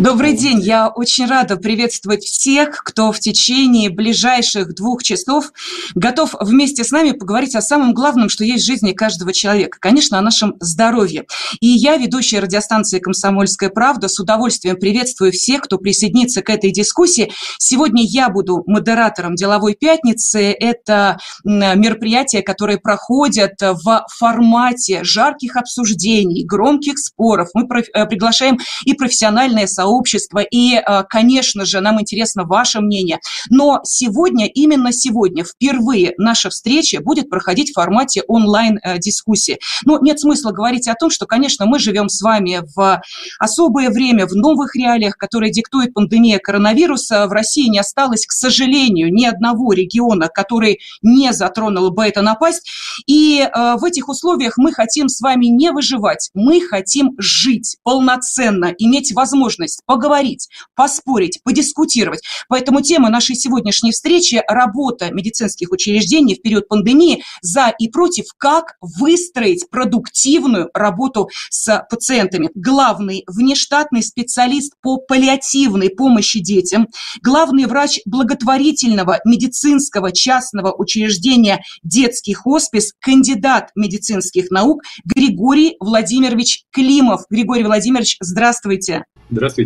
Добрый день. Я очень рада приветствовать всех, кто в течение ближайших двух часов готов вместе с нами поговорить о самом главном, что есть в жизни каждого человека. Конечно, о нашем здоровье. И я, ведущая радиостанции «Комсомольская правда», с удовольствием приветствую всех, кто присоединится к этой дискуссии. Сегодня я буду модератором «Деловой пятницы». Это мероприятие, которое проходит в формате жарких обсуждений, громких споров. Мы э, приглашаем и профессиональное сообщество, сообщества. И, э, конечно же, нам интересно ваше мнение. Но сегодня, именно сегодня, впервые наша встреча будет проходить в формате онлайн-дискуссии. Но нет смысла говорить о том, что, конечно, мы живем с вами в особое время, в новых реалиях, которые диктует пандемия коронавируса. В России не осталось, к сожалению, ни одного региона, который не затронул бы эта напасть. И э, в этих условиях мы хотим с вами не выживать, мы хотим жить полноценно, иметь возможность возможность поговорить, поспорить, подискутировать. Поэтому тема нашей сегодняшней встречи – работа медицинских учреждений в период пандемии за и против, как выстроить продуктивную работу с пациентами. Главный внештатный специалист по паллиативной помощи детям, главный врач благотворительного медицинского частного учреждения «Детский хоспис», кандидат медицинских наук Григорий Владимирович Климов. Григорий Владимирович, здравствуйте. Здравствуйте.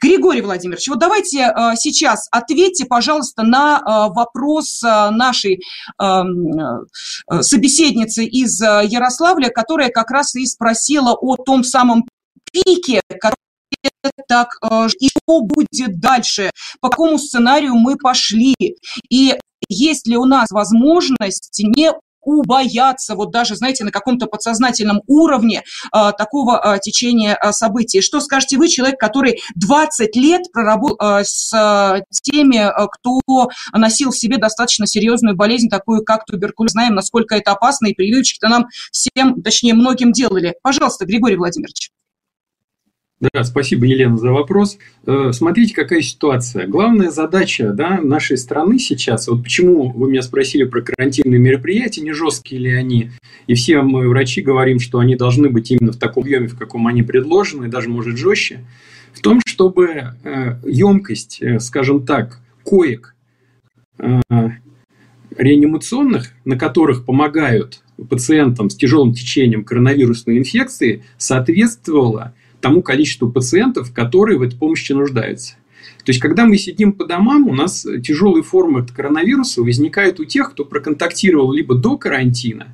Григорий Владимирович, вот давайте э, сейчас ответьте, пожалуйста, на э, вопрос э, нашей эм, собеседницы из Ярославля, которая как раз и спросила о том самом пике, который так, и что будет дальше, по какому сценарию мы пошли, и есть ли у нас возможность не убояться вот даже, знаете, на каком-то подсознательном уровне а, такого а, течения а, событий. Что скажете вы, человек, который 20 лет проработал а, с а, теми, а, кто носил в себе достаточно серьезную болезнь, такую как туберкулез, знаем, насколько это опасно, и прививочки-то нам всем, точнее, многим делали. Пожалуйста, Григорий Владимирович. Да, спасибо, Елена, за вопрос. Э, смотрите, какая ситуация. Главная задача да, нашей страны сейчас, вот почему вы меня спросили про карантинные мероприятия, не жесткие ли они, и все мы, врачи, говорим, что они должны быть именно в таком объеме, в каком они предложены, даже, может, жестче, в том, чтобы емкость, э, скажем так, коек э, реанимационных, на которых помогают пациентам с тяжелым течением коронавирусной инфекции, соответствовала тому количеству пациентов, которые в этой помощи нуждаются. То есть, когда мы сидим по домам, у нас тяжелые формы коронавируса возникают у тех, кто проконтактировал либо до карантина,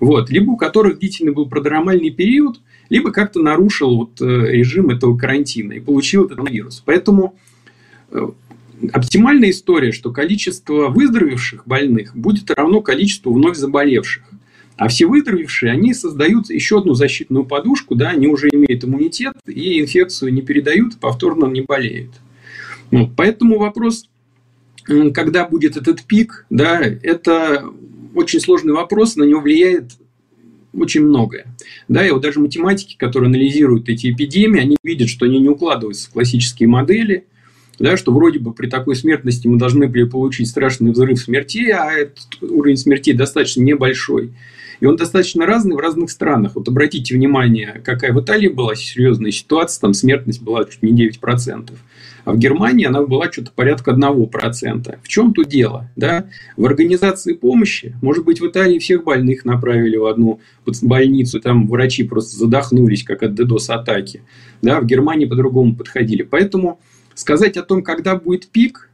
вот, либо у которых длительный был продромальный период, либо как-то нарушил вот, э, режим этого карантина и получил этот вирус. Поэтому э, оптимальная история, что количество выздоровевших больных будет равно количеству вновь заболевших. А все выздоровевшие, они создают еще одну защитную подушку, да, они уже имеют иммунитет и инфекцию не передают, повторно не болеют. Ну, поэтому вопрос, когда будет этот пик, да, это очень сложный вопрос, на него влияет очень многое. Да, и вот даже математики, которые анализируют эти эпидемии, они видят, что они не укладываются в классические модели, да, что вроде бы при такой смертности мы должны были получить страшный взрыв смертей, а этот уровень смертей достаточно небольшой. И он достаточно разный в разных странах. Вот обратите внимание, какая в Италии была серьезная ситуация, там смертность была чуть не 9%. А в Германии она была что-то порядка 1%. В чем тут дело? Да? В организации помощи, может быть, в Италии всех больных направили в одну больницу, там врачи просто задохнулись, как от DDoS-атаки. Да? В Германии по-другому подходили. Поэтому сказать о том, когда будет пик,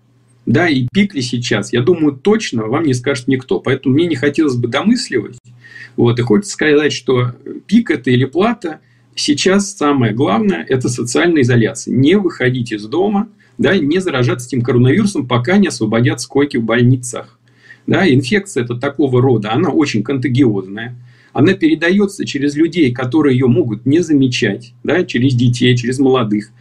да, и пик ли сейчас, я думаю, точно вам не скажет никто. Поэтому мне не хотелось бы домысливать, вот, и хочется сказать, что пик это или плата, сейчас самое главное – это социальная изоляция. Не выходить из дома, да, не заражаться этим коронавирусом, пока не освободятся койки в больницах. Да, инфекция это такого рода, она очень контагиозная. Она передается через людей, которые ее могут не замечать, да, через детей, через молодых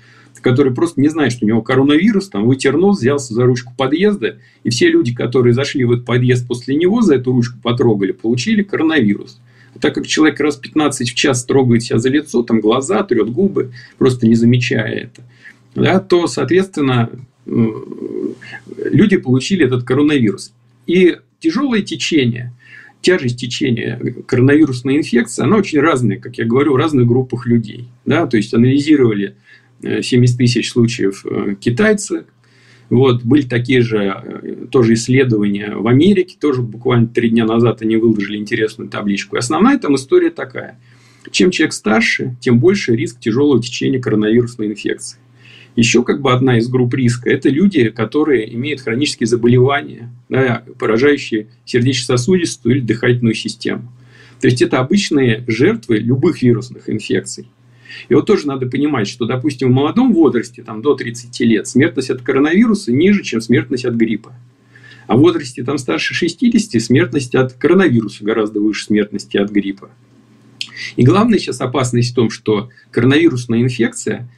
который просто не знает, что у него коронавирус, там вытер нос, взялся за ручку подъезда, и все люди, которые зашли в этот подъезд после него, за эту ручку потрогали, получили коронавирус. А так как человек раз 15 в час трогает себя за лицо, там глаза, трет губы, просто не замечая это, да, то, соответственно, э, люди получили этот коронавирус. И тяжелое течение, тяжесть течения коронавирусной инфекции, она очень разная, как я говорю, в разных группах людей. Да? То есть анализировали 70 тысяч случаев китайцы, вот, были такие же тоже исследования в Америке, тоже буквально три дня назад они выложили интересную табличку. И основная там история такая. Чем человек старше, тем больше риск тяжелого течения коронавирусной инфекции. Еще как бы одна из групп риска – это люди, которые имеют хронические заболевания, да, поражающие сердечно-сосудистую или дыхательную систему. То есть, это обычные жертвы любых вирусных инфекций. И вот тоже надо понимать, что, допустим, в молодом возрасте, там, до 30 лет, смертность от коронавируса ниже, чем смертность от гриппа. А в возрасте там, старше 60 смертность от коронавируса гораздо выше смертности от гриппа. И главная сейчас опасность в том, что коронавирусная инфекция,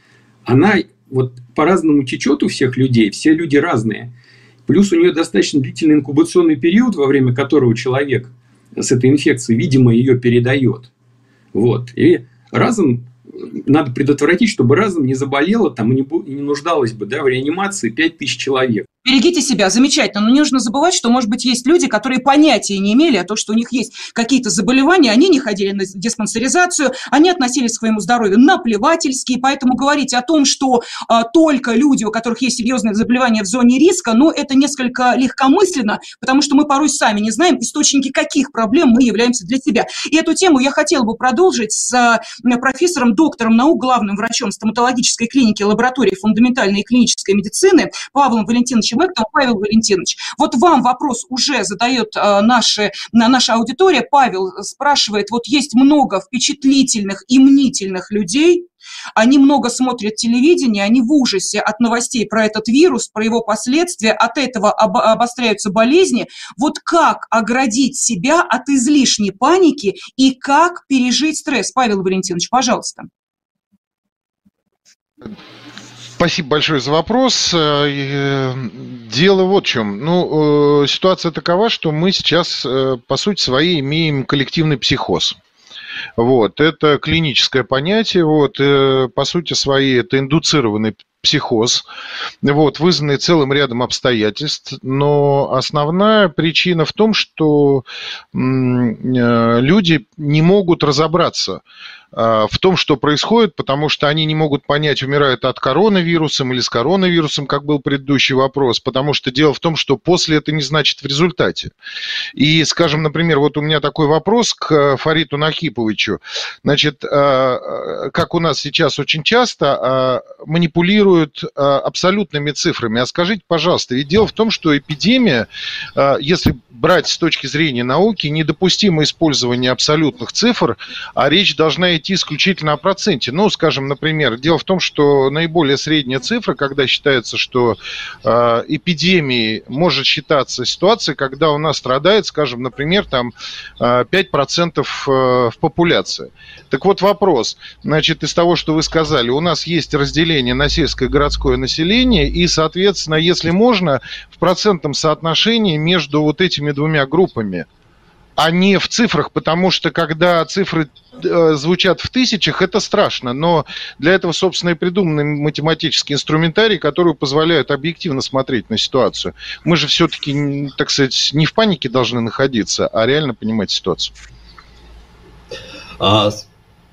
она вот по-разному течет у всех людей, все люди разные. Плюс у нее достаточно длительный инкубационный период, во время которого человек с этой инфекцией, видимо, ее передает. Вот. И разом надо предотвратить, чтобы разом не заболело там, и не, не нуждалось бы да, в реанимации 5000 человек. Берегите себя, замечательно. Но не нужно забывать, что, может быть, есть люди, которые понятия не имели о том, что у них есть какие-то заболевания, они не ходили на диспансеризацию, они относились к своему здоровью наплевательски, и поэтому говорить о том, что а, только люди, у которых есть серьезные заболевания в зоне риска, ну, это несколько легкомысленно, потому что мы порой сами не знаем источники каких проблем мы являемся для себя. И эту тему я хотела бы продолжить с а, профессором, доктором наук, главным врачом стоматологической клиники лаборатории фундаментальной и клинической медицины Павлом Валентиновичем Вектом, Павел Валентинович. Вот вам вопрос уже задает э, наши, наша аудитория. Павел спрашивает, вот есть много впечатлительных и мнительных людей, они много смотрят телевидение, они в ужасе от новостей про этот вирус, про его последствия, от этого об, обостряются болезни. Вот как оградить себя от излишней паники и как пережить стресс? Павел Валентинович, пожалуйста. Спасибо большое за вопрос. Э, э, дело вот в чем. Ну, э, ситуация такова, что мы сейчас, по сути своей, имеем коллективный психоз. Вот, это клиническое понятие, вот, по сути своей, это индуцированный психоз, вот, вызванный целым рядом обстоятельств, но основная причина в том, что люди не могут разобраться, в том, что происходит, потому что они не могут понять, умирают от коронавируса или с коронавирусом, как был предыдущий вопрос, потому что дело в том, что после это не значит в результате. И, скажем, например, вот у меня такой вопрос к Фариту Нахиповичу. Значит, э, как у нас сейчас очень часто э, манипулируют абсолютными цифрами. А скажите, пожалуйста, ведь дело в том, что эпидемия, если брать с точки зрения науки, недопустимо использование абсолютных цифр, а речь должна идти исключительно о проценте. Ну, скажем, например, дело в том, что наиболее средняя цифра, когда считается, что э, эпидемией может считаться ситуация, когда у нас страдает, скажем, например, там э, 5% в популяции. Так вот вопрос, значит, из того, что вы сказали, у нас есть разделение на сельское и городское население, и, соответственно, если можно, в процентном соотношении между вот этими двумя группами – а не в цифрах, потому что когда цифры э, звучат в тысячах, это страшно. Но для этого, собственно, и придуманы математические инструментарии, которые позволяют объективно смотреть на ситуацию. Мы же все-таки, так сказать, не в панике должны находиться, а реально понимать ситуацию. А,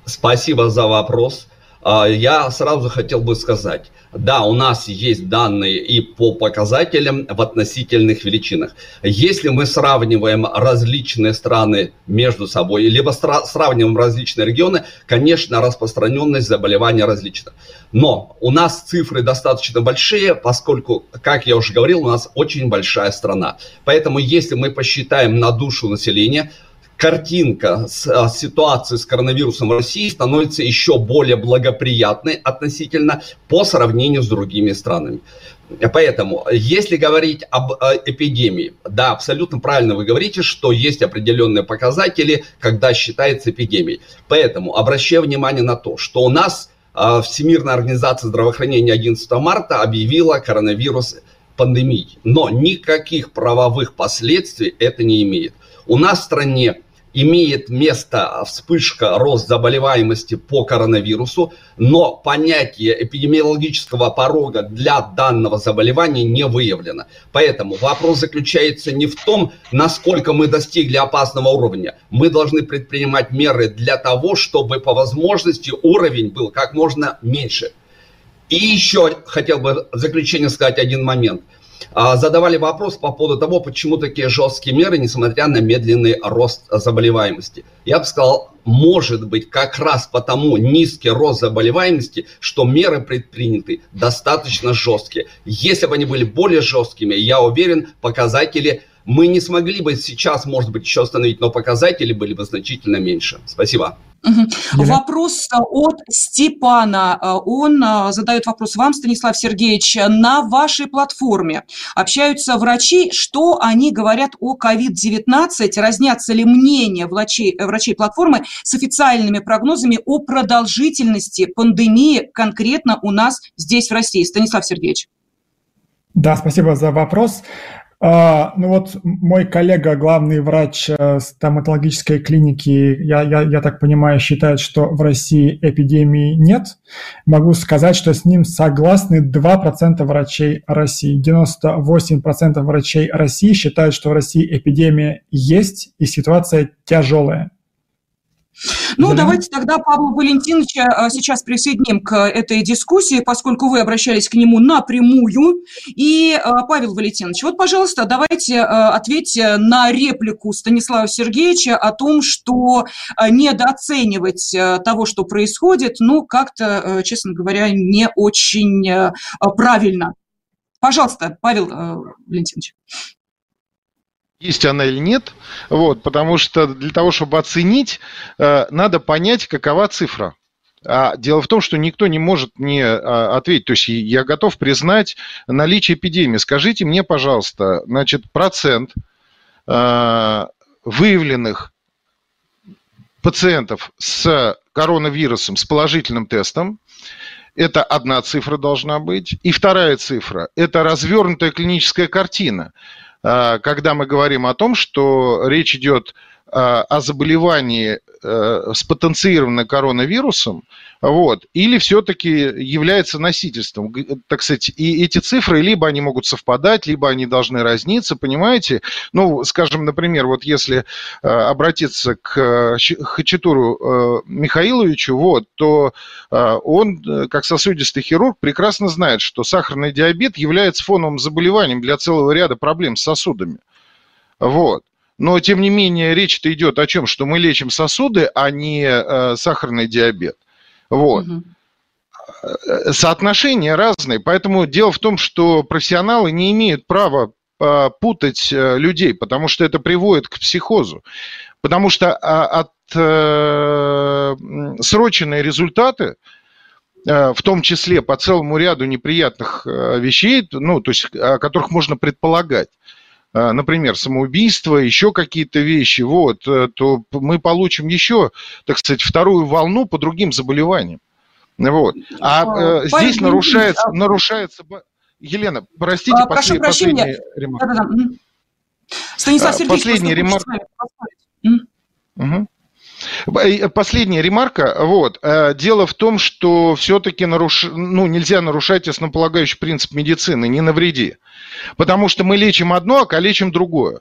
спасибо за вопрос. А, я сразу хотел бы сказать, да, у нас есть данные и по показателям в относительных величинах. Если мы сравниваем различные страны между собой, либо сравниваем различные регионы, конечно, распространенность заболевания различна. Но у нас цифры достаточно большие, поскольку, как я уже говорил, у нас очень большая страна. Поэтому если мы посчитаем на душу населения, картинка с, а, ситуации с коронавирусом в России становится еще более благоприятной относительно по сравнению с другими странами. Поэтому, если говорить об э, эпидемии, да, абсолютно правильно вы говорите, что есть определенные показатели, когда считается эпидемией. Поэтому обращаю внимание на то, что у нас э, Всемирная организация здравоохранения 11 марта объявила коронавирус пандемией, но никаких правовых последствий это не имеет. У нас в стране имеет место вспышка, рост заболеваемости по коронавирусу, но понятие эпидемиологического порога для данного заболевания не выявлено. Поэтому вопрос заключается не в том, насколько мы достигли опасного уровня. Мы должны предпринимать меры для того, чтобы по возможности уровень был как можно меньше. И еще хотел бы в заключение сказать один момент. А, задавали вопрос по поводу того, почему такие жесткие меры, несмотря на медленный рост заболеваемости. Я бы сказал, может быть, как раз потому низкий рост заболеваемости, что меры предприняты достаточно жесткие. Если бы они были более жесткими, я уверен, показатели мы не смогли бы сейчас, может быть, еще остановить, но показатели были бы значительно меньше. Спасибо. Угу. Вопрос э, от Степана. Э, он э, задает вопрос вам, Станислав Сергеевич. На вашей платформе общаются врачи. Что они говорят о COVID-19? Разнятся ли мнения врачей, врачей платформы с официальными прогнозами о продолжительности пандемии конкретно у нас здесь, в России? Станислав Сергеевич. Да, спасибо за вопрос. А, ну вот мой коллега, главный врач э, стоматологической клиники, я, я, я так понимаю, считает, что в России эпидемии нет. Могу сказать, что с ним согласны 2% врачей России. 98% врачей России считают, что в России эпидемия есть и ситуация тяжелая. Ну, да. давайте тогда Павла Валентиновича а, сейчас присоединим к этой дискуссии, поскольку вы обращались к нему напрямую. И, а, Павел Валентинович, вот, пожалуйста, давайте а, ответьте на реплику Станислава Сергеевича о том, что недооценивать того, что происходит, ну, как-то, честно говоря, не очень правильно. Пожалуйста, Павел Валентинович есть она или нет, вот, потому что для того, чтобы оценить, э, надо понять, какова цифра. А дело в том, что никто не может мне а, ответить. То есть я готов признать наличие эпидемии. Скажите мне, пожалуйста, значит, процент э, выявленных пациентов с коронавирусом, с положительным тестом, это одна цифра должна быть. И вторая цифра – это развернутая клиническая картина. А, когда мы говорим о том, что речь идет а, о заболевании э, спотенцированным коронавирусом, вот, или все-таки является носительством. Так сказать, и эти цифры либо они могут совпадать, либо они должны разниться, понимаете? Ну, скажем, например, вот если э, обратиться к Хачатуру э, Михаиловичу, вот, то он, как сосудистый хирург, прекрасно знает, что сахарный диабет является фоновым заболеванием для целого ряда проблем с сосудами. Вот. Но, тем не менее, речь-то идет о чем? Что мы лечим сосуды, а не э, сахарный диабет. Вот. Угу. Соотношения разные. Поэтому дело в том, что профессионалы не имеют права э, путать э, людей, потому что это приводит к психозу. Потому что а, от э, сроченные результаты, в том числе по целому ряду неприятных вещей, ну, то есть, о которых можно предполагать, например, самоубийство, еще какие-то вещи, вот, э, то мы получим еще, так сказать, вторую волну по другим заболеваниям. Вот. А, а э, здесь нарушается, а... нарушается... Елена, простите, а, прошу послед, последняя ремарка. Да-да-да. Станислав а, Сергеевич, последняя ремарка. Угу. Э, последняя ремарка. Вот. Э, дело в том, что все-таки наруш... ну, нельзя нарушать основополагающий принцип медицины, не навреди. Потому что мы лечим одно, а калечим другое.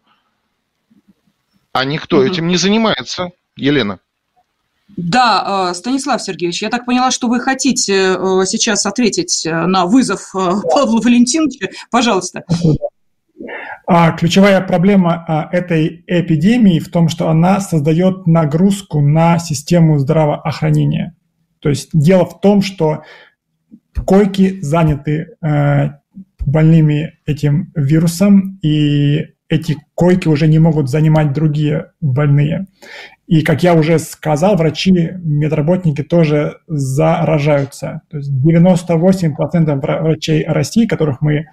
А никто угу. этим не занимается, Елена. Да, э, Станислав Сергеевич, я так поняла, что вы хотите сейчас ответить на вызов Павла Валентиновича. Пожалуйста. А ключевая проблема а, этой эпидемии в том, что она создает нагрузку на систему здравоохранения. То есть дело в том, что койки заняты э, больными этим вирусом, и эти койки уже не могут занимать другие больные. И, как я уже сказал, врачи, медработники тоже заражаются. То есть 98% врачей России, которых мы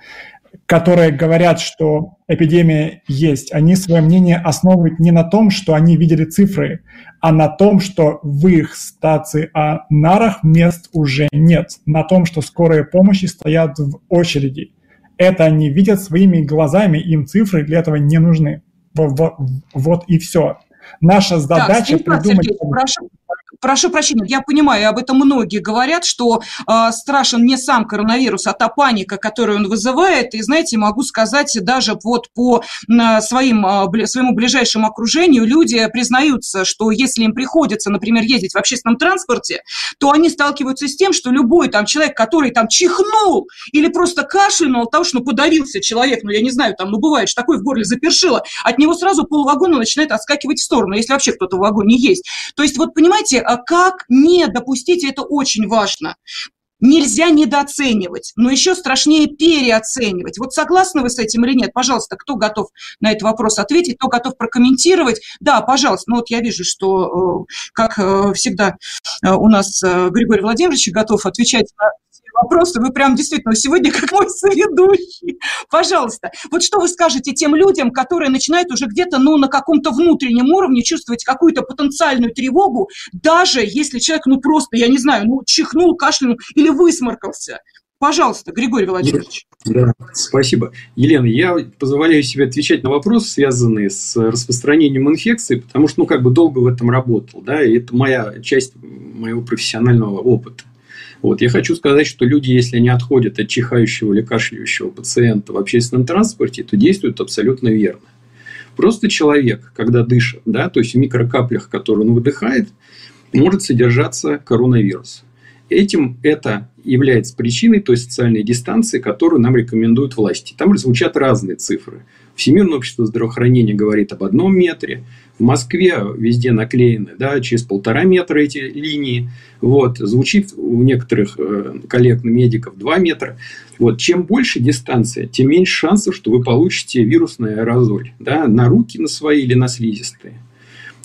которые говорят, что эпидемия есть, они свое мнение основывают не на том, что они видели цифры, а на том, что в их стационарах мест уже нет, на том, что скорые помощи стоят в очереди. Это они видят своими глазами, им цифры для этого не нужны. Вот, вот и все. Наша задача так, придумать... Сергей, прошу, прошу прощения, я понимаю, об этом многие говорят, что э, страшен не сам коронавирус, а та паника, которую он вызывает. И, знаете, могу сказать, даже вот по своим, э, своему ближайшему окружению люди признаются, что если им приходится, например, ездить в общественном транспорте, то они сталкиваются с тем, что любой там человек, который там чихнул или просто кашлянул того, что ну, подавился человек, ну, я не знаю, там, ну, бывает, что такое в горле запершило, от него сразу полвагона начинает отскакивать в сторону, если вообще кто-то в вагоне есть. То есть, вот понимаете, а как не допустить, это очень важно нельзя недооценивать, но еще страшнее переоценивать. Вот согласны вы с этим или нет? Пожалуйста, кто готов на этот вопрос ответить, кто готов прокомментировать? Да, пожалуйста. Ну вот я вижу, что, э, как э, всегда, э, у нас Григорий Владимирович готов отвечать вопросы. Вы прям действительно сегодня как мой соведущий. Пожалуйста, вот что вы скажете тем людям, которые начинают уже где-то, ну, на каком-то внутреннем уровне чувствовать какую-то потенциальную тревогу, даже если человек, ну, просто, я не знаю, ну, чихнул, кашлянул или высморкался. Пожалуйста, Григорий Владимирович. Да, спасибо. Елена, я позволяю себе отвечать на вопросы, связанные с распространением инфекции, потому что, ну, как бы долго в этом работал, да, и это моя часть моего профессионального опыта. Вот. Я хочу сказать, что люди, если они отходят от чихающего или кашляющего пациента в общественном транспорте, то действуют абсолютно верно. Просто человек, когда дышит, да, то есть в микрокаплях, которые он выдыхает, может содержаться коронавирус. Этим это является причиной той социальной дистанции, которую нам рекомендуют власти. Там звучат разные цифры. Всемирное общество здравоохранения говорит об одном метре. В Москве везде наклеены да, через полтора метра эти линии. Вот. Звучит у некоторых э, коллег медиков 2 метра. Вот. Чем больше дистанция, тем меньше шансов, что вы получите вирусный аэрозоль да, на руки на свои или на слизистые.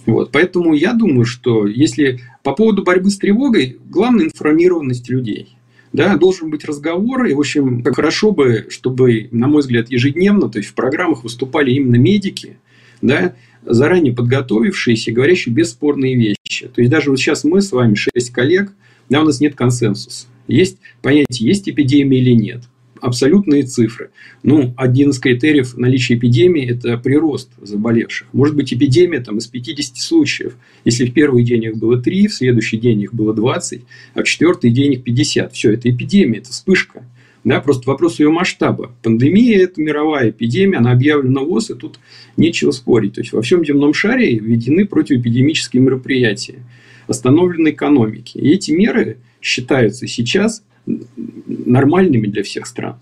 Вот. Поэтому я думаю, что если по поводу борьбы с тревогой, главная информированность людей. Да, должен быть разговор, и, в общем, хорошо бы, чтобы, на мой взгляд, ежедневно, то есть в программах выступали именно медики, да, заранее подготовившиеся, говорящие бесспорные вещи. То есть, даже вот сейчас мы с вами, шесть коллег, да, у нас нет консенсуса. Есть понятие, есть эпидемия или нет абсолютные цифры. Ну, один из критериев наличия эпидемии – это прирост заболевших. Может быть, эпидемия там, из 50 случаев. Если в первый день их было 3, в следующий день их было 20, а в четвертый день их 50. Все, это эпидемия, это вспышка. Да, просто вопрос ее масштаба. Пандемия – это мировая эпидемия, она объявлена ВОЗ, и тут нечего спорить. То есть, во всем земном шаре введены противоэпидемические мероприятия, остановлены экономики. И эти меры считаются сейчас нормальными для всех стран.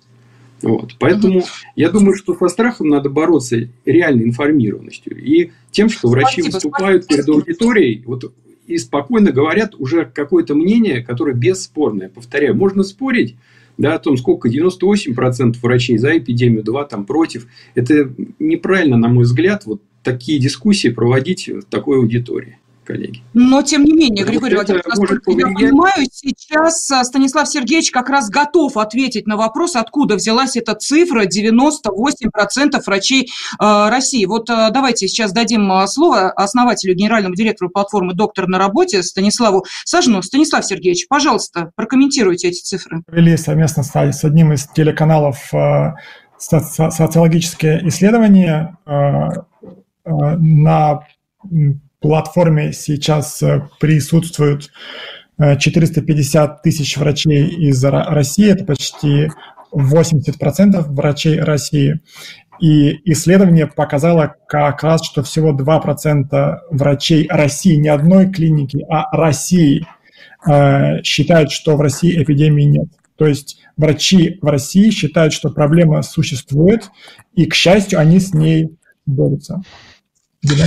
Вот. Поэтому угу. я думаю, что со страхом надо бороться реальной информированностью. И тем, что врачи спасибо, выступают спасибо. перед аудиторией вот, и спокойно говорят уже какое-то мнение, которое бесспорное. Повторяю, можно спорить да, о том, сколько 98% врачей за эпидемию, 2 там против. Это неправильно, на мой взгляд, вот такие дискуссии проводить в такой аудитории коллеги. Но, тем не менее, Григорий Владимирович, насколько я понимаю, сейчас а, Станислав Сергеевич как раз готов ответить на вопрос, откуда взялась эта цифра 98% врачей э, России. Вот э, давайте сейчас дадим слово основателю, генеральному директору платформы «Доктор на работе» Станиславу Сажну. Станислав Сергеевич, пожалуйста, прокомментируйте эти цифры. Провели совместно с одним из телеканалов э, социологические исследования на платформе сейчас э, присутствуют 450 э, тысяч врачей из России, это почти 80% врачей России. И исследование показало как раз, что всего 2% врачей России, не одной клиники, а России, э, считают, что в России эпидемии нет. То есть врачи в России считают, что проблема существует, и, к счастью, они с ней борются.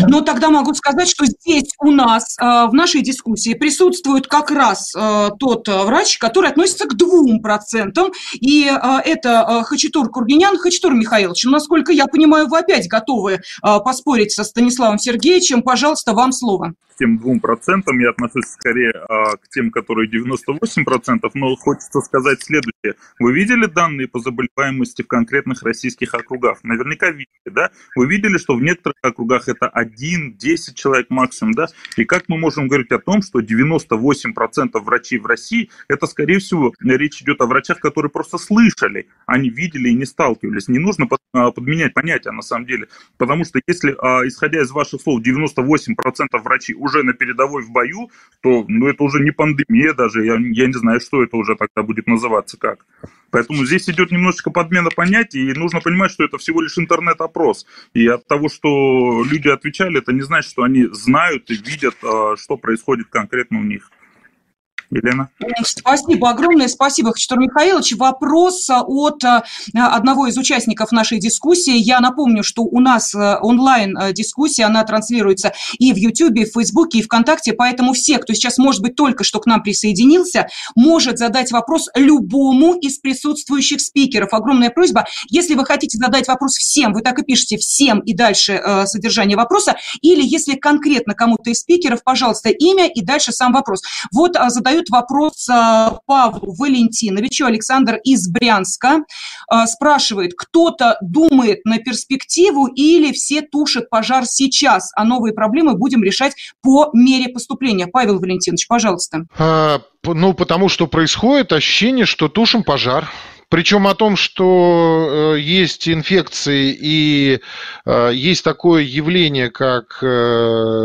Но тогда могу сказать, что здесь у нас э, в нашей дискуссии присутствует как раз э, тот э, врач, который относится к двум процентам, и это Хачатур Кургинян. Хачатур Михайлович, насколько я понимаю, вы опять готовы поспорить со Станиславом Сергеевичем. Пожалуйста, вам слово тем двум процентам, я отношусь скорее а, к тем, которые 98 процентов, но хочется сказать следующее. Вы видели данные по заболеваемости в конкретных российских округах? Наверняка видели, да? Вы видели, что в некоторых округах это 1-10 человек максимум, да? И как мы можем говорить о том, что 98 процентов врачей в России, это, скорее всего, речь идет о врачах, которые просто слышали, они видели и не сталкивались. Не нужно а, подменять понятия на самом деле, потому что если, а, исходя из ваших слов, 98 процентов врачей уже на передовой в бою, то ну, это уже не пандемия даже, я, я не знаю, что это уже тогда будет называться как. Поэтому здесь идет немножечко подмена понятий, и нужно понимать, что это всего лишь интернет-опрос. И от того, что люди отвечали, это не значит, что они знают и видят, а, что происходит конкретно у них. Елена. Спасибо, огромное спасибо, Хачатур Михайлович. Вопрос а, от а, одного из участников нашей дискуссии. Я напомню, что у нас а, онлайн-дискуссия, она транслируется и в YouTube, и в Facebook, и ВКонтакте, поэтому все, кто сейчас, может быть, только что к нам присоединился, может задать вопрос любому из присутствующих спикеров. Огромная просьба, если вы хотите задать вопрос всем, вы так и пишите всем и дальше содержание вопроса, или если конкретно кому-то из спикеров, пожалуйста, имя и дальше сам вопрос. Вот задаю задают вопрос а, Павлу Валентиновичу. Александр из Брянска а, спрашивает, кто-то думает на перспективу или все тушат пожар сейчас, а новые проблемы будем решать по мере поступления? Павел Валентинович, пожалуйста. А, ну, потому что происходит ощущение, что тушим пожар. Причем о том, что э, есть инфекции и э, есть такое явление, как э,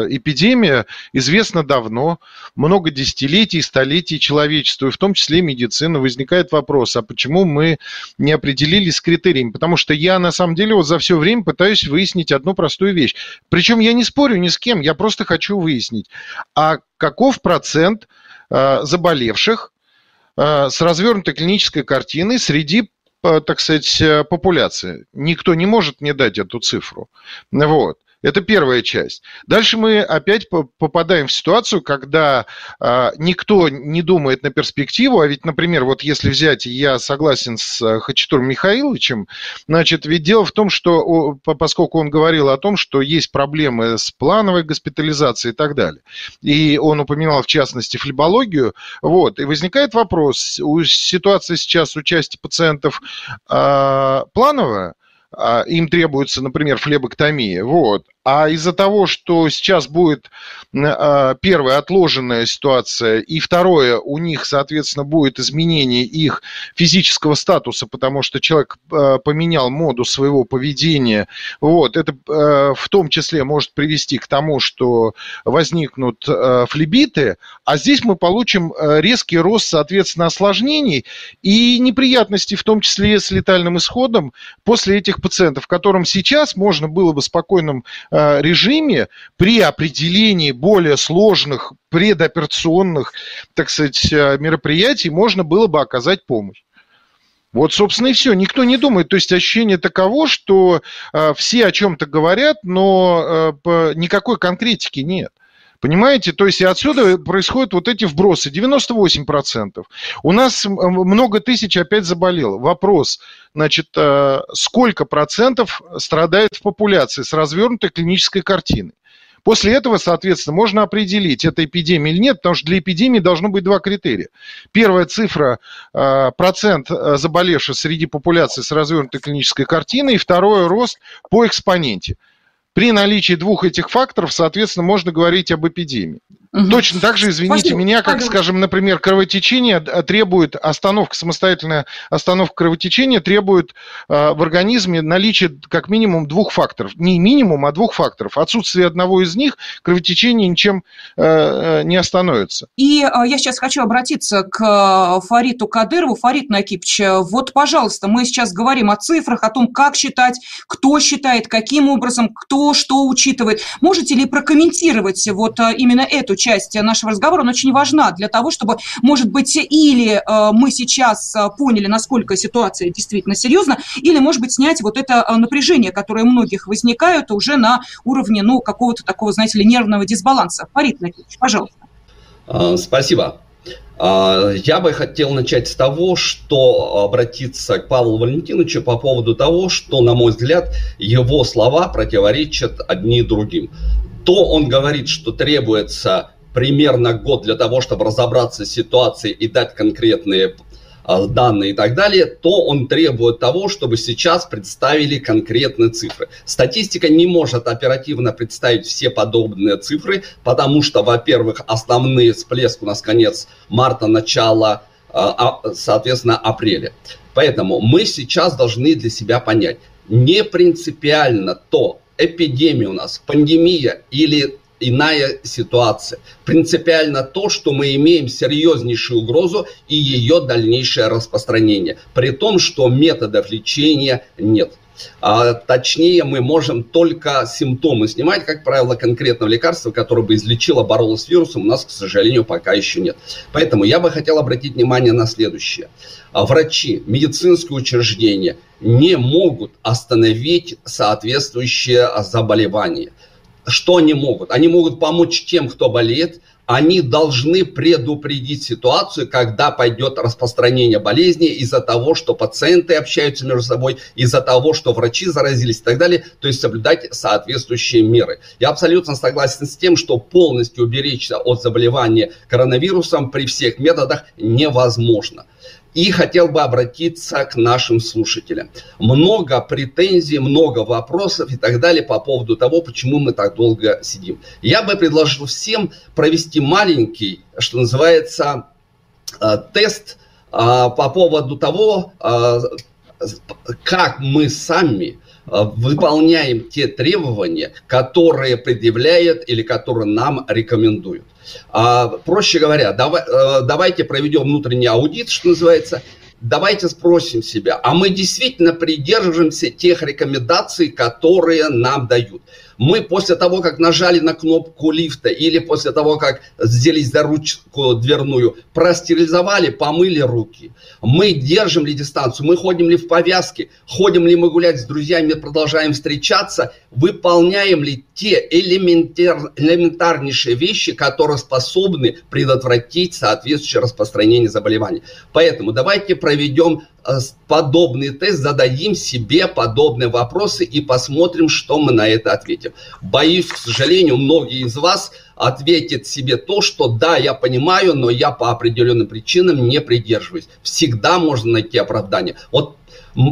эпидемия, известно давно, много десятилетий, столетий человечеству, и в том числе медицины. Возникает вопрос, а почему мы не определились с критериями? Потому что я, на самом деле, вот за все время пытаюсь выяснить одну простую вещь. Причем я не спорю ни с кем, я просто хочу выяснить, а каков процент заболевших с развернутой клинической картиной среди э, так сказать, э, популяции. Никто не может мне дать эту цифру. Вот. Это первая часть. Дальше мы опять попадаем в ситуацию, когда э, никто не думает на перспективу, а ведь, например, вот если взять, я согласен с э, Хачатуром Михайловичем, значит, ведь дело в том, что, поскольку он говорил о том, что есть проблемы с плановой госпитализацией и так далее, и он упоминал, в частности, флебологию, вот, и возникает вопрос, ситуация сейчас у части пациентов э, плановая, а, им требуется, например, флебоктомия, вот, а из-за того, что сейчас будет а, первая отложенная ситуация, и второе, у них, соответственно, будет изменение их физического статуса, потому что человек а, поменял моду своего поведения, вот, это а, в том числе может привести к тому, что возникнут флебиты, а здесь мы получим резкий рост, соответственно, осложнений и неприятностей, в том числе с летальным исходом после этих пациентов, которым сейчас можно было бы спокойным режиме при определении более сложных предоперационных, так сказать, э, мероприятий можно было бы оказать помощь. Вот, собственно, и все. Никто не думает. То есть ощущение таково, что э, все о чем-то говорят, но э, никакой конкретики нет. Понимаете? То есть и отсюда происходят вот эти вбросы. 98%. У нас много тысяч опять заболело. Вопрос, значит, э, сколько процентов страдает в популяции с развернутой клинической картиной? После этого, соответственно, можно определить, это эпидемия или нет, потому что для эпидемии должно быть два критерия. Первая цифра э, – процент э, заболевших среди популяции с развернутой клинической картиной, и второе – рост по экспоненте. При наличии двух этих факторов, соответственно, можно говорить об эпидемии. Угу. Точно так же, извините Спасибо. меня, как, скажем, например, кровотечение требует остановка, самостоятельная остановка кровотечения требует э, в организме наличия как минимум двух факторов. Не минимум, а двух факторов. Отсутствие одного из них кровотечение ничем э, не остановится. И э, я сейчас хочу обратиться к Фариту Кадырову. Фарит Накипч, вот, пожалуйста, мы сейчас говорим о цифрах, о том, как считать, кто считает, каким образом, кто что учитывает. Можете ли прокомментировать вот именно эту часть нашего разговора, она очень важна для того, чтобы, может быть, или э, мы сейчас э, поняли, насколько ситуация действительно серьезна, или, может быть, снять вот это э, напряжение, которое у многих возникает уже на уровне, ну, какого-то такого, знаете ли, нервного дисбаланса. Фарид Накич, пожалуйста. А, спасибо. А, я бы хотел начать с того, что обратиться к Павлу Валентиновичу по поводу того, что, на мой взгляд, его слова противоречат одни другим. То он говорит, что требуется примерно год для того, чтобы разобраться с ситуацией и дать конкретные а, данные и так далее, то он требует того, чтобы сейчас представили конкретные цифры. Статистика не может оперативно представить все подобные цифры, потому что, во-первых, основные всплеск у нас конец марта, начало, а, а, соответственно, апреля. Поэтому мы сейчас должны для себя понять, не принципиально то, эпидемия у нас, пандемия или иная ситуация. Принципиально то, что мы имеем серьезнейшую угрозу и ее дальнейшее распространение. При том, что методов лечения нет. А, точнее, мы можем только симптомы снимать, как правило, конкретного лекарства, которое бы излечило, боролось с вирусом, у нас, к сожалению, пока еще нет. Поэтому я бы хотел обратить внимание на следующее. А врачи, медицинские учреждения не могут остановить соответствующее заболевание. Что они могут? Они могут помочь тем, кто болеет, они должны предупредить ситуацию, когда пойдет распространение болезни из-за того, что пациенты общаются между собой, из-за того, что врачи заразились и так далее, то есть соблюдать соответствующие меры. Я абсолютно согласен с тем, что полностью уберечься от заболевания коронавирусом при всех методах невозможно. И хотел бы обратиться к нашим слушателям. Много претензий, много вопросов и так далее по поводу того, почему мы так долго сидим. Я бы предложил всем провести маленький, что называется, э, тест э, по поводу того, э, как мы сами выполняем те требования, которые предъявляют или которые нам рекомендуют. А, проще говоря, давай, э, давайте проведем внутренний аудит, что называется, давайте спросим себя, а мы действительно придерживаемся тех рекомендаций, которые нам дают мы после того, как нажали на кнопку лифта или после того, как взялись за ручку дверную, простерилизовали, помыли руки. Мы держим ли дистанцию, мы ходим ли в повязке, ходим ли мы гулять с друзьями, продолжаем встречаться, выполняем ли те элементар, элементарнейшие вещи, которые способны предотвратить соответствующее распространение заболеваний. Поэтому давайте проведем подобный тест, зададим себе подобные вопросы и посмотрим, что мы на это ответим. Боюсь, к сожалению, многие из вас ответят себе то, что да, я понимаю, но я по определенным причинам не придерживаюсь. Всегда можно найти оправдание. Вот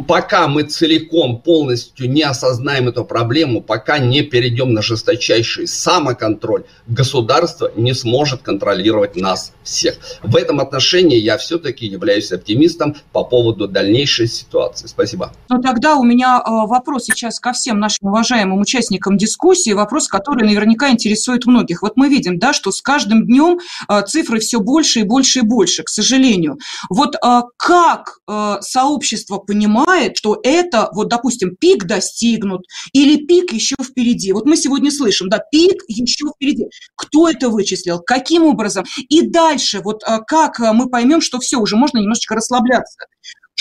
пока мы целиком, полностью не осознаем эту проблему, пока не перейдем на жесточайший самоконтроль, государство не сможет контролировать нас всех. В этом отношении я все-таки являюсь оптимистом по поводу дальнейшей ситуации. Спасибо. Ну тогда у меня э, вопрос сейчас ко всем нашим уважаемым участникам дискуссии, вопрос, который наверняка интересует многих. Вот мы видим, да, что с каждым днем э, цифры все больше и больше и больше, к сожалению. Вот э, как сообщество понимает, понимает, что это, вот, допустим, пик достигнут или пик еще впереди. Вот мы сегодня слышим, да, пик еще впереди. Кто это вычислил? Каким образом? И дальше, вот а, как мы поймем, что все, уже можно немножечко расслабляться.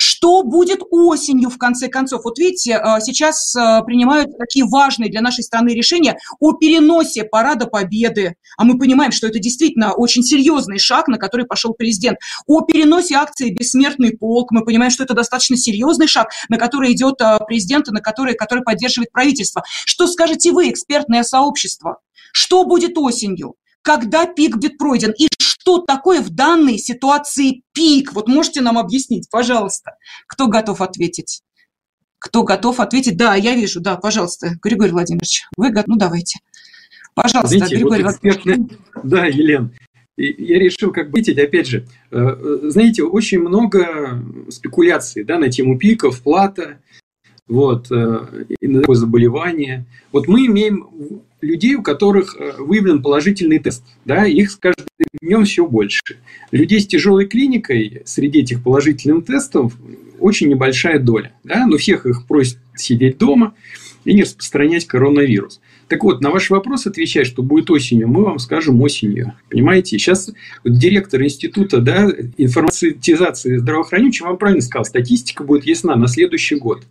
Что будет осенью, в конце концов? Вот видите, а, сейчас а, принимают такие важные для нашей страны решения о переносе Парада Победы. А мы понимаем, что это действительно очень серьезный шаг, на который пошел президент. О переносе акции «Бессмертный полк». Мы понимаем, что это достаточно серьезный шаг, на который идет а, президент, и на который, который поддерживает правительство. Что скажете вы, экспертное сообщество? Что будет осенью? Когда пик будет пройден? И что такое в данной ситуации пик? Вот можете нам объяснить, пожалуйста. Кто готов ответить? Кто готов ответить? Да, я вижу, да, пожалуйста, Григорий Владимирович, вы готовы? Ну, давайте. Пожалуйста, Знаете, Григорий вот экспертный... Да, Елена, я решил как быть, опять же, э, знаете, очень много спекуляций да, на тему пиков, плата, вот, э, такое заболевание. Вот мы имеем людей, у которых э, выявлен положительный тест. Да, их с каждым днем все больше. Людей с тяжелой клиникой среди этих положительных тестов очень небольшая доля. Да, но всех их просят сидеть дома и не распространять коронавирус. Так вот, на ваш вопрос отвечать, что будет осенью, мы вам скажем осенью. Понимаете? Сейчас вот директор института да, информатизации здравоохранения вам правильно сказал, статистика будет ясна на следующий год.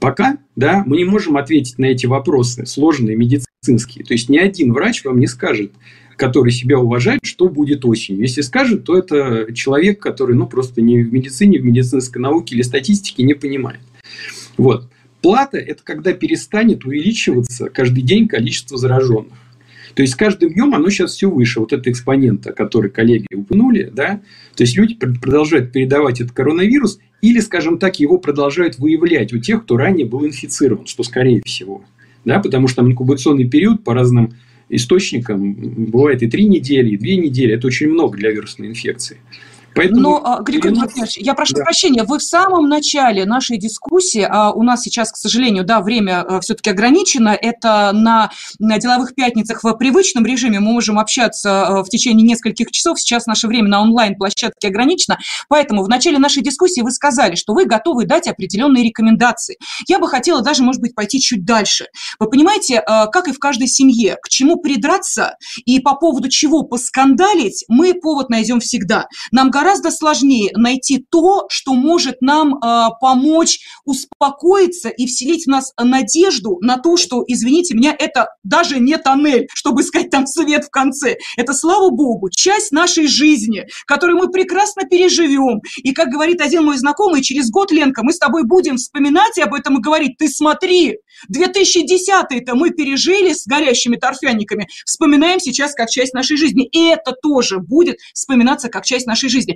Пока да, мы не можем ответить на эти вопросы, сложные, медицинские. То есть ни один врач вам не скажет, который себя уважает, что будет осенью. Если скажет, то это человек, который ну, просто не в медицине, в медицинской науке или статистике не понимает. Вот. Плата – это когда перестанет увеличиваться каждый день количество зараженных. То есть с каждым днем оно сейчас все выше. Вот это экспонента, который коллеги упомянули, да, то есть люди продолжают передавать этот коронавирус или, скажем так, его продолжают выявлять у тех, кто ранее был инфицирован, что скорее всего. Да, потому что там инкубационный период по разным источникам бывает и три недели, и две недели. Это очень много для вирусной инфекции. Поэтому Но, а, Григорий Владимирович, я прошу да. прощения, вы в самом начале нашей дискуссии, а у нас сейчас, к сожалению, да, время а, все-таки ограничено, это на, на деловых пятницах в привычном режиме мы можем общаться а, в течение нескольких часов, сейчас наше время на онлайн-площадке ограничено, поэтому в начале нашей дискуссии вы сказали, что вы готовы дать определенные рекомендации. Я бы хотела даже, может быть, пойти чуть дальше. Вы понимаете, как и в каждой семье, к чему придраться и по поводу чего поскандалить, мы повод найдем всегда. Нам гораздо гораздо сложнее найти то, что может нам э, помочь успокоиться и вселить в нас надежду на то, что, извините меня, это даже не тоннель, чтобы искать там свет в конце. Это, слава богу, часть нашей жизни, которую мы прекрасно переживем. И, как говорит один мой знакомый, через год, Ленка, мы с тобой будем вспоминать об этом и говорить, ты смотри, 2010-й-то мы пережили с горящими торфяниками, вспоминаем сейчас как часть нашей жизни. И это тоже будет вспоминаться как часть нашей жизни.